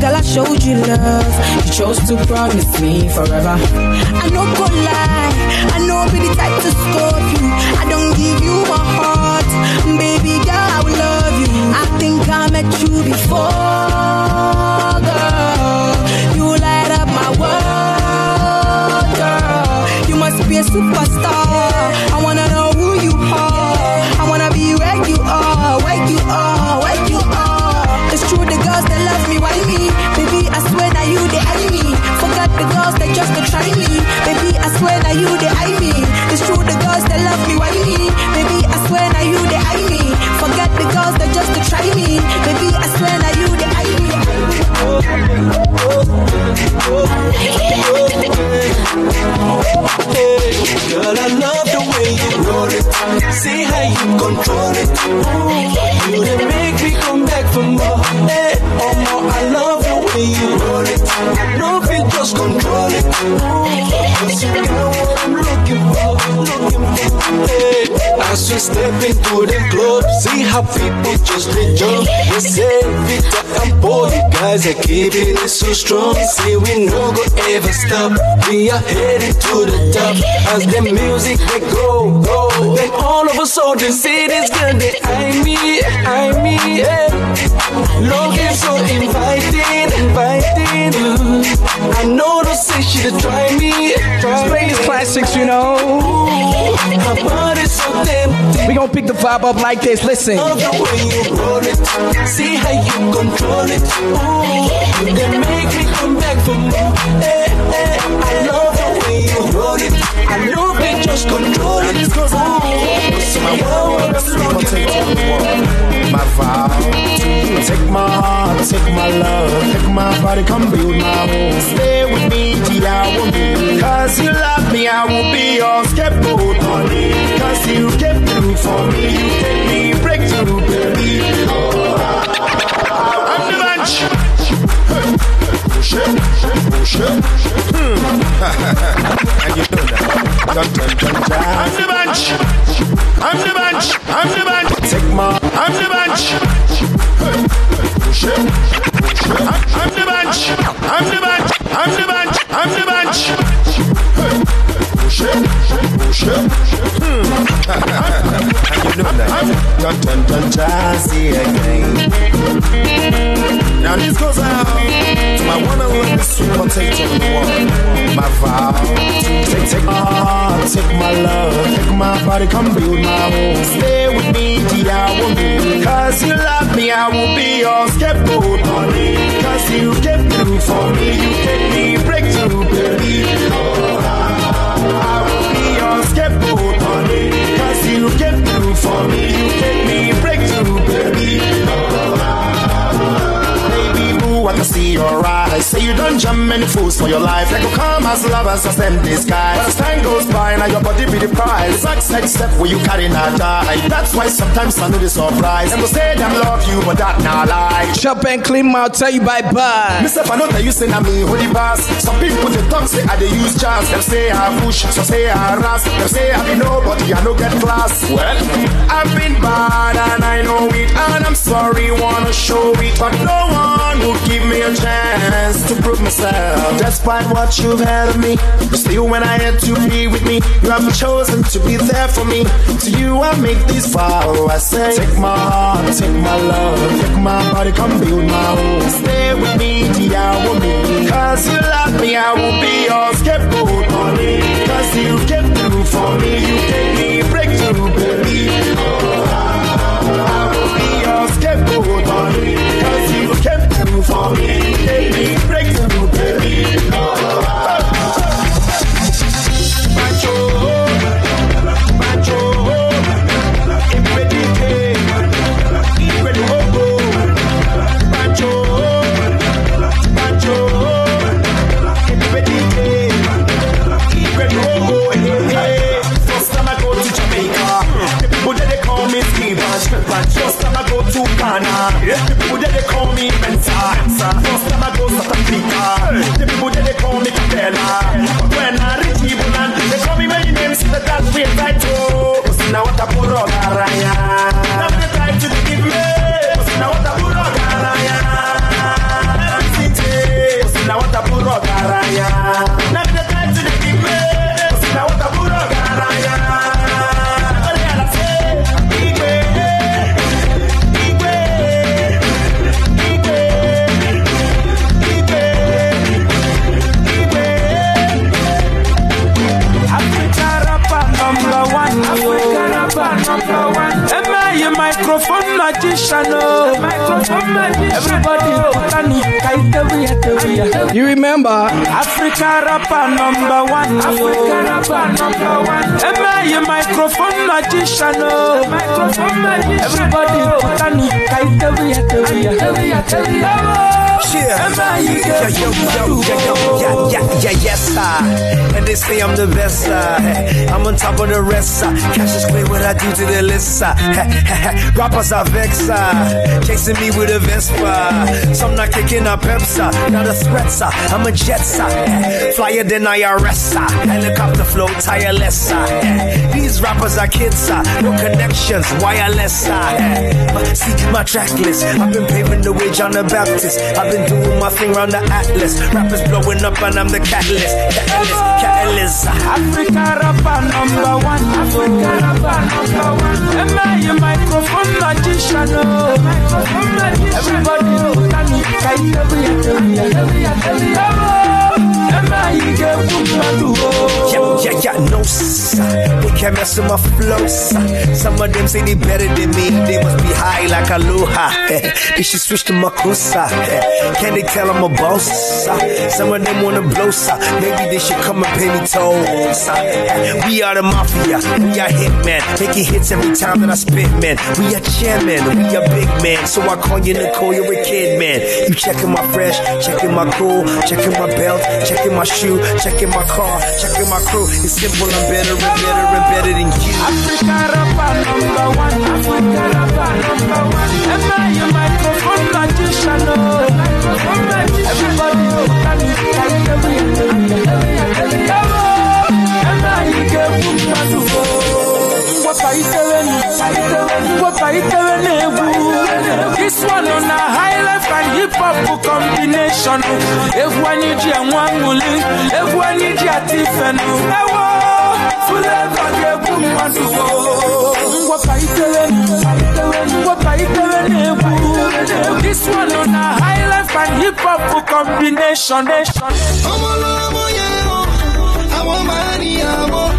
girl, I showed you love. You chose to promise me forever. I know go lie, I know be the type to scope you. I don't give you my heart, baby girl, I will love you. I think I met you before, girl. Girl. You be a superstar. I wanna know who you are. I wanna be where you are, where you are, where you are. It's true, the girls that love me, why me? Baby, I swear now you they eye me. Forgot the girls that just to try me. Baby, I swear now you they eye me. It's true, the girls that love me, why me? Baby, I swear now you they eye me. Forgot the girls that just to try me. Girl, I love the way you roll it. See how you control it. Ooh, you done make me come back for more. Hey, oh more. I love the way you roll it. Love it, just control it. Ooh, you know what I'm looking for, looking for. Hey as we step into the club, see how people just they jump. We say Victor and Paul, you guys are keeping it so strong. See we no go ever stop. We are heading to the top as the music they go, go. Then all of a sudden, see this girl they eye me, eye me. Yeah. Looking so inviting, inviting. I know they say she to try me, try Play these classics, you know. So. We gonna pick the vibe up like this. Listen. Love the way you roll it. See how you control it. Ooh, you can make me come back for more. Hey, hey, I love the way you roll it. I love it, just control it. Ooh, so my world is looking My vow, take my heart, take my love, take my body, come build my home. Stay with me, G, I will be. Cause you love me, I will be your scapegoat, honey. Cause you came through for me, you gave me breakthrough, baby. I'm the bunch. And you know that. Dun, dun, dun, dun. I'm the bunch. I'm the bunch. I'm the bunch. Take my. I'm the bunch. It, push it. I'm, I'm the bunch. I'm the bunch. I'm the bunch. I'm the bunch. And you know that. Dun, dun, dun, jazzy again. Now this goes out to my one and only sweet potato in. My vow, take take my take my love, take my body, come build my home. Stay with me, dear, I will be. Cause you love me, I will be your scapegoat, honey. Cause you came through for me, you gave me breakthrough, baby. See your eyes. Say you don't jump many fools for your life. Like you come as lovers, as them disguise. But as time goes by, now your body be the prize. Sex, sex, step where you carry not die. That's why sometimes I know the surprise. Them go say them love you, but that not lie. Chop and clean mouth, tell you bye bye. Myself, I know that you say na me holy boss. Some people they talk say I they use jazz. Them say I push, some say I harass. Them say I be nobody, I no get class. Well, I've been bad and I know it, and I'm sorry, wanna show it, but no one will give me a chance to prove myself. Despite what you've had of me, still when I had to be with me, you have chosen to be there for me. To you I make this vow. I say, take my heart, take my love, take my body, come build my home. Stay with me, dear woman. Cause you love me, I will be your scapegoat, honey. Cause you came through for me, you gave me breakthrough, baby. Oh, I will be your scapegoat, honey. Cause you came through for me, Mensa. First time I go South Africa, the people they call me Capella. But when I reach Iboland, they call me many names that that way I do. Now what a puro garaya. Now they try to give me. Now what a puro garaya. Now what a puro garaya. Now microphone magician? Oh, microphone magician. Everybody, oh. Otani, You remember? Africa rapper number one. Oh. Africa rapper number one. Oh. Am I a microphone magician? Oh, microphone magician. Everybody, Otani, Kaitewi, Yeah, yeah, yo, yo, yo, yo, yeah, yeah, yeah, yes. And they say I'm the best, sir. I'm on top of the rest, sir. Cash is clear what I do to the list, sir. Rappers are vexed, sir. Chasing me with a Vespa. Some not kicking a Pepsi. Not a threat, sir. I'm a jet, sir. Flyer than IRS, sir. Helicopter flow, tireless, sir. These rappers are kids, sir. No connections, wireless. But see my track list. I've been paving the way, John the Baptist. I've been doing my thing round the Atlas. Rappers blowing up and I'm the catalyst. Catalyst, catalyst. Africa rapper number one. Africa rapper number one. Am I a microphone magician? Oh, microphone magician. Everybody look at me. Kai every every every every Am I a get woman? Yeah, yeah, yeah, no, sir. They can't mess with my flow, sir. Some of them say they better than me. They must be high like aloha. they should switch to Makossa. Can they tell I'm a boss? sir? Some of them wanna blow, sir. Maybe they should come and pay me tolls. We are the mafia. We are hitmen. Making hits every time that I spit, man. We are chairman. We are big man. So I call you Nicole, you're a kid, man. You checking my fresh, checking my cool, checking my belt, checking my shoe, checking my car, checking my crew. It's simple, I'm better and better and better than you. Africa rapper number one. Africa rapper number one. Am I a microphone magician? Oh. Everybody look at me. Kai every every Am I a get woman? Wapa iteweni, Popa itewe This one on a high life and hip hop combination. Evu one ya mwanguli Evu aniji ya tifenu Ewo Fuleva kebu mwandugo Popa itewe Popa itewe nevu This one on a high life and hip hop combination. Ọmọ lọ́wọ́ I want o, àwọn máa ní àwọn.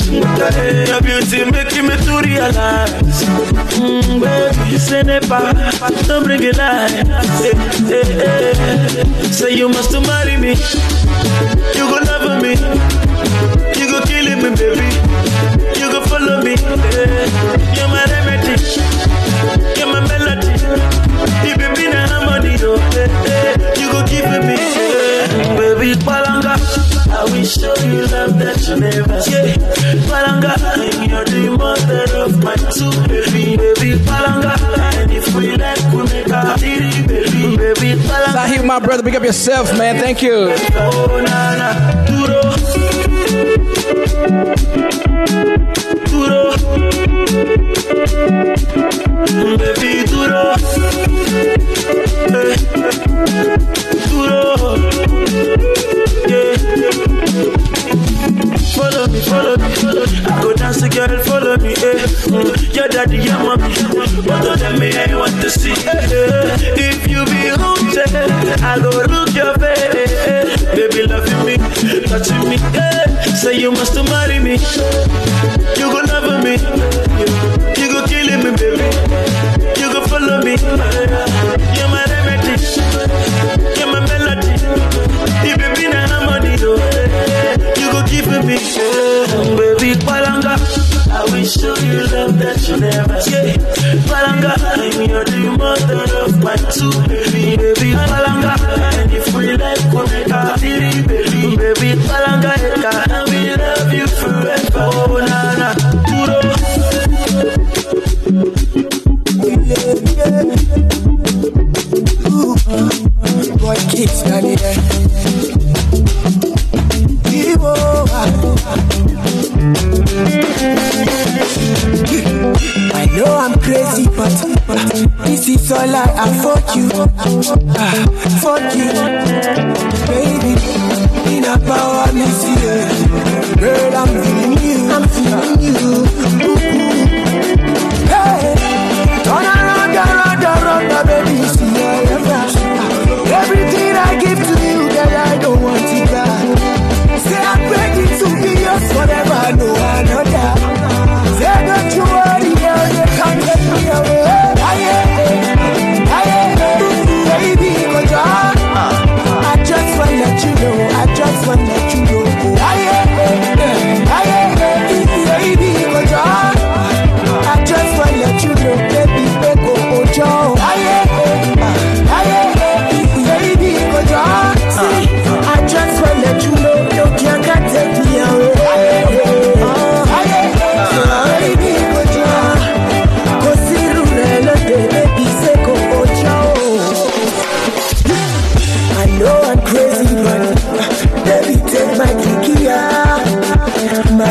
Eh, your beauty making me to realize. Mm, baby, say never, don't bring it light. Eh, hey, eh, hey, hey. Say you must marry me. You go love me. You go kill me, baby. You go follow me. Hey. You're my remedy. You're my melody. You be na harmony, oh. Hey, hey. You go give me, hey. baby, palanga. I will show you love that you never see. Palanga, and you're the mother of my two baby, baby, palanga. And if we like, we make a titty, baby, baby, palanga. Sahib, my brother, pick up yourself, man. Thank you. Oh, na, na, duro. Duro. Baby, duro. Eh. Daddy, your mommy. Both of them, me, I want to see. If you be eh, I go look your face. Baby, loving me, touching me. Say you must marry me. Never get. Palanga, I'm your the mother of my two baby, baby. Palanga, and if we like, we make a city, baby, baby. Palanga, fuck you, baby. In a power, miss you.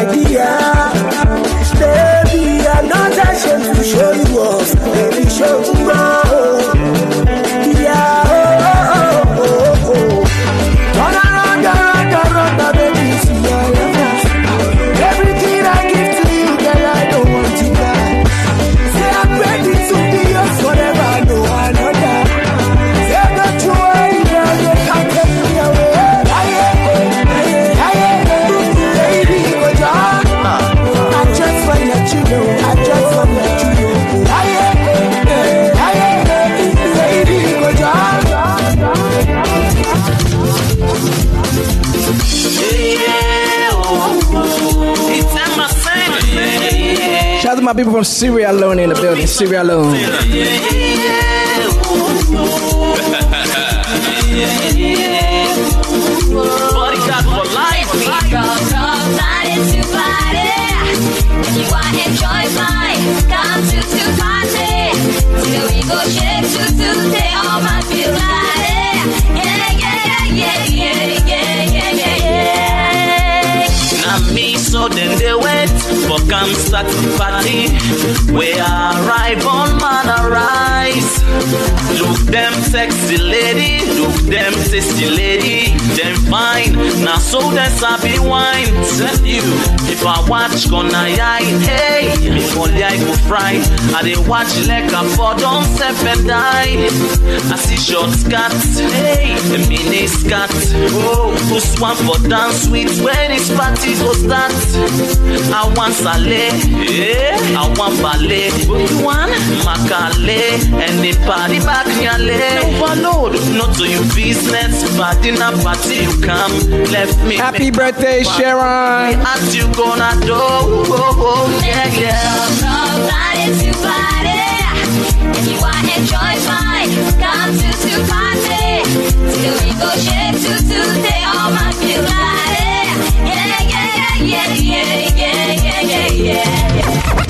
My my people from Sierra Leone in the building. Enjoy fine, come to to party. Till we go shake to to come start party. We arrive on man arise. Look them sexy lady, look them tasty lady. Them fine, now so that's them sabi wine. Tell you, if I watch gonna yine, hey, before I go fry. I dey watch like a for don't step and die. I see short skirts, hey, the mini skirt. Oh, who's one for dance with when it's party go start? I want sale, yeah, I want ballet. You want makale and the party back nyale. Overload, not to you business, but in party you come. Left me. Happy birthday, Sharon. As you gonna do, oh, oh, oh yeah, yeah. From party to party. If you want enjoy fine, come to to party. Till we go shake to to day all my feel like Yeah, yeah, yeah, yeah, yeah, yeah, yeah, yeah.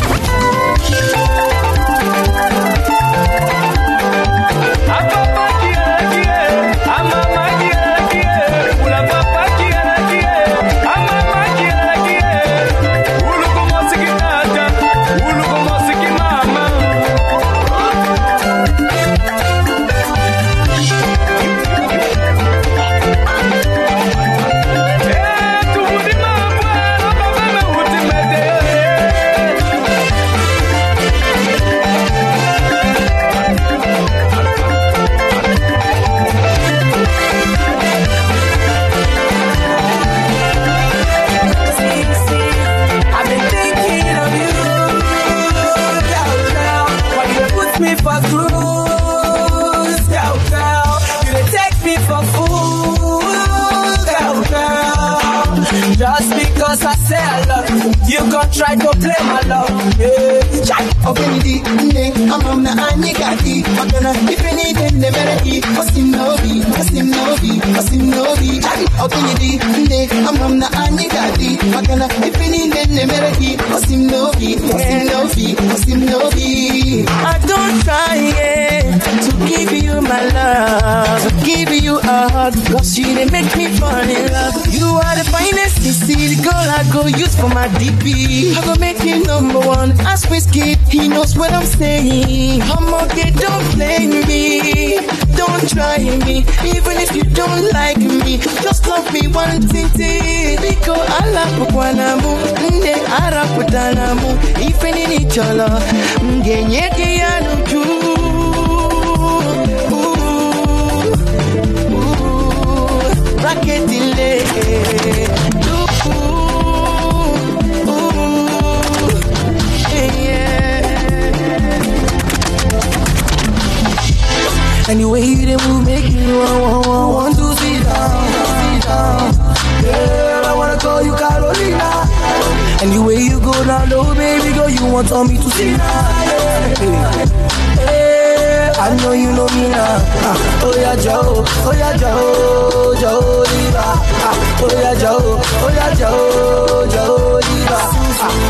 Ah, oh yeah, Joe, oh yeah, Joe, Joe, Diva. Ah, oh Joe, oh yeah, Joe, Joe, Diva.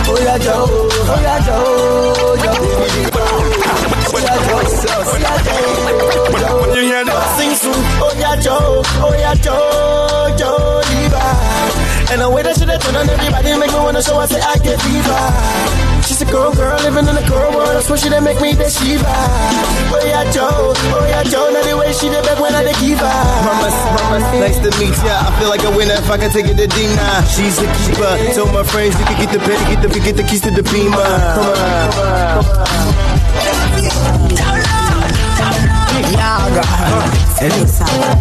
Oh Joe, oh yeah, Joe, Joe, Diva. Oh yeah, Joe, oh Joe. Hear that sing soon, oh yeah Joe, oh yeah Joe, Joe Diva. And the way that she done turn on everybody make me wanna show I say I get diva. She's a girl, girl living in a girl world. That's why she done make me the Shiva. Oh yeah Joe, oh yeah Joe. Now the way she did back when I did give her. Mamas, mamas, nice to meet ya. I feel like a winner if I can take it to Dina. She's a keeper. Tell my friends you can get the pen, get the get the keys to the beamer. Come on, come on.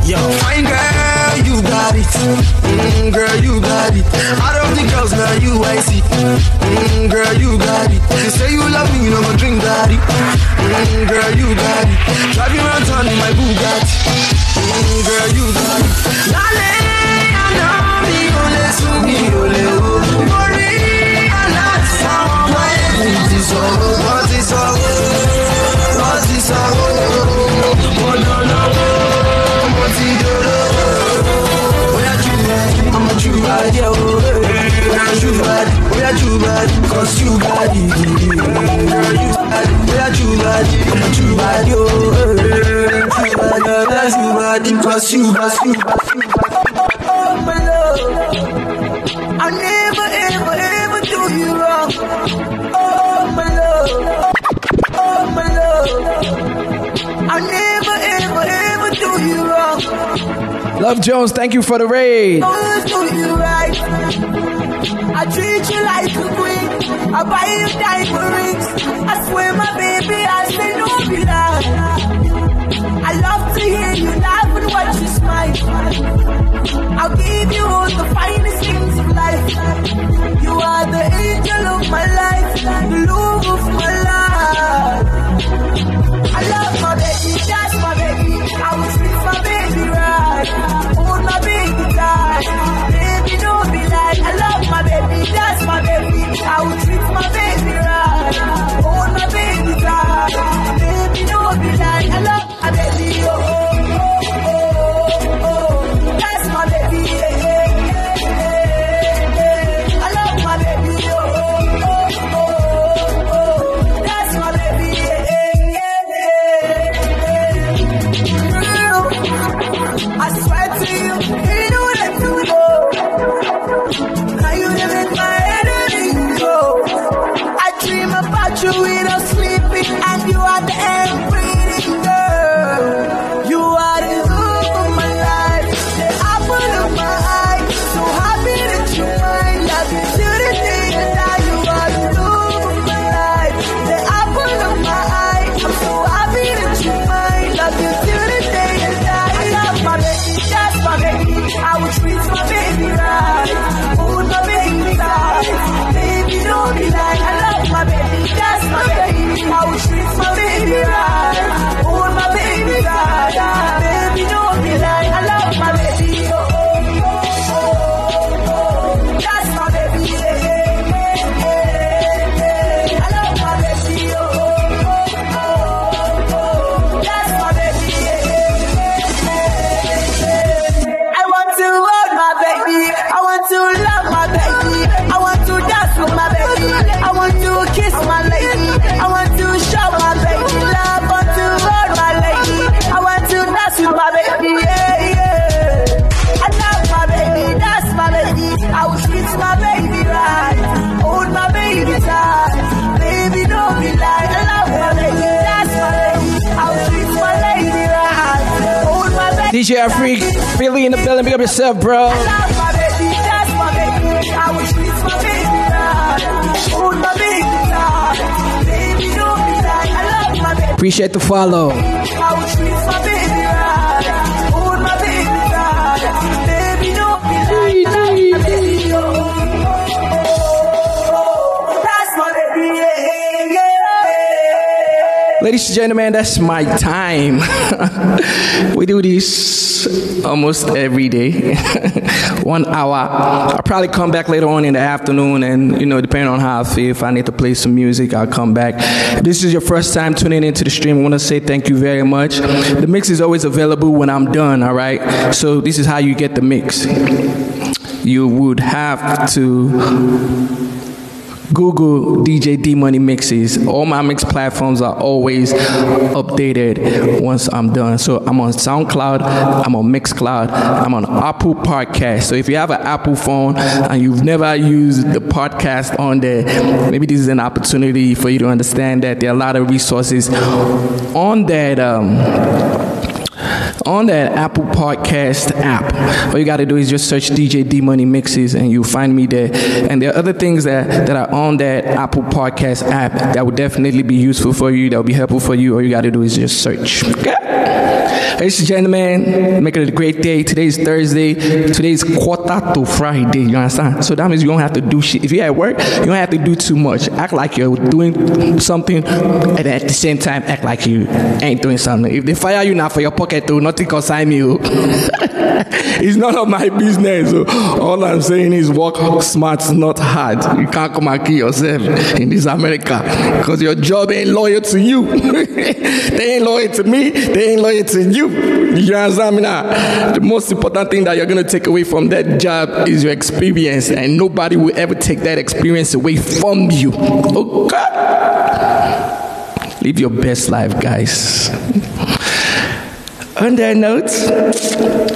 Yo, fine girl, you got it. Mm, girl, you got it. Out of the girls, now you I see. Mm, girl, you got it. You say you love me, you know my drink daddy. Mm, girl, you got it. Driving around town in my Bugatti. Mm, girl, you got it. Lale, I know me, ole, su mi, ole, oh. I like sound, my everything is all. What is all? What is all? I'm a Jubadi, oh, hey. Oya Jubadi, Oya Jubadi, cause you got it. Girl, you got it. Oya Jubadi, I'm a Jubadi, oh, hey. Jubadi, Oya Jubadi, cause you got it. Oh Love Jones, thank you for the raid. I treat you like a queen. I buy you diamond rings. I swear, my baby, I say no be lie. I love to hear you laugh and watch you smile. I'll give you all the finest things of life. You are the angel of my life, the love of my life. I love my baby, that's my baby. I will treat my baby right. Hold DJ Afrik, Philly in the building. Big up yourself, bro. Appreciate the that's Ladies and gentlemen, that's my time. we do this almost every day. One hour. I'll probably come back later on in the afternoon and, you know, depending on how I feel, if I need to play some music, I'll come back. If this is your first time tuning into the stream, I want to say thank you very much. The mix is always available when I'm done, all right? So this is how you get the mix. You would have to Google DJ Dee Money mixes. All my mix platforms are always updated once I'm done. So I'm on SoundCloud, I'm on Mixcloud, I'm on Apple Podcast. So if you have an Apple phone and you've never used the podcast on there, maybe this is an opportunity for you to understand that there are a lot of resources on that. Um, on that Apple Podcast app. All you got to do is just search DJ Dee Money Mixes and you'll find me there. And there are other things that, that are on that Apple Podcast app that would definitely be useful for you, that will be helpful for you. All you got to do is just search. Ladies and gentlemen, make it a great day. Today's Thursday. Today's quarter to Friday. You understand? So that means you don't have to do shit. If you're at work, you don't have to do too much. Act like you're doing something, and at the same time, act like you ain't doing something. If they fire you now for your pocket, too, nothing concern me. it's none of my business. All I'm saying is work smart, not hard. You can't come and kill yourself in this America because your job ain't loyal to you. they ain't loyal to me. They ain't loyal to you. You understand me now? The most important thing that you're gonna take away from that job is your experience, and nobody will ever take that experience away from you. Okay? Live your best life, guys. On that note,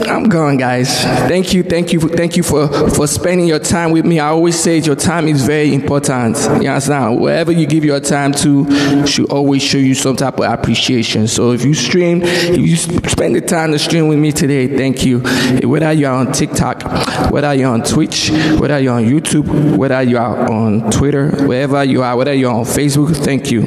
I'm gone, guys. Thank you, thank you, thank you for for spending your time with me. I always say your time is very important. You understand? Wherever you give your time to, should always show you some type of appreciation. So if you stream, if you spend the time to stream with me today, thank you. Whether you're on TikTok, whether you're on Twitch, whether you're on YouTube, whether you are on Twitter, wherever you are, whether you're on Facebook, thank you.